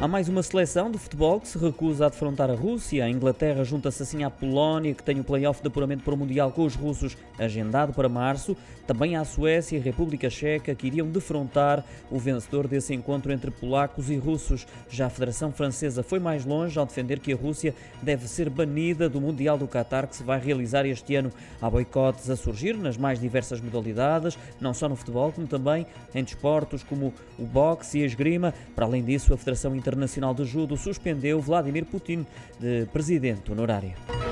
Há mais uma seleção de futebol que se recusa a defrontar a Rússia. A Inglaterra junta-se assim à Polónia, que tem o play-off de apuramento para o Mundial com os russos agendado para março. Também a Suécia e República Checa, que iriam defrontar o vencedor desse encontro entre polacos e russos. Já a Federação Francesa foi mais longe ao defender que a Rússia deve ser banida do Mundial do Qatar, que se vai realizar este ano. Há boicotes a surgir nas mais diversas modalidades, não só no futebol, como também em desportos como o boxe e a esgrima. Para além disso, a Federação Internacional de Judo suspendeu Vladimir Putin de presidente honorário.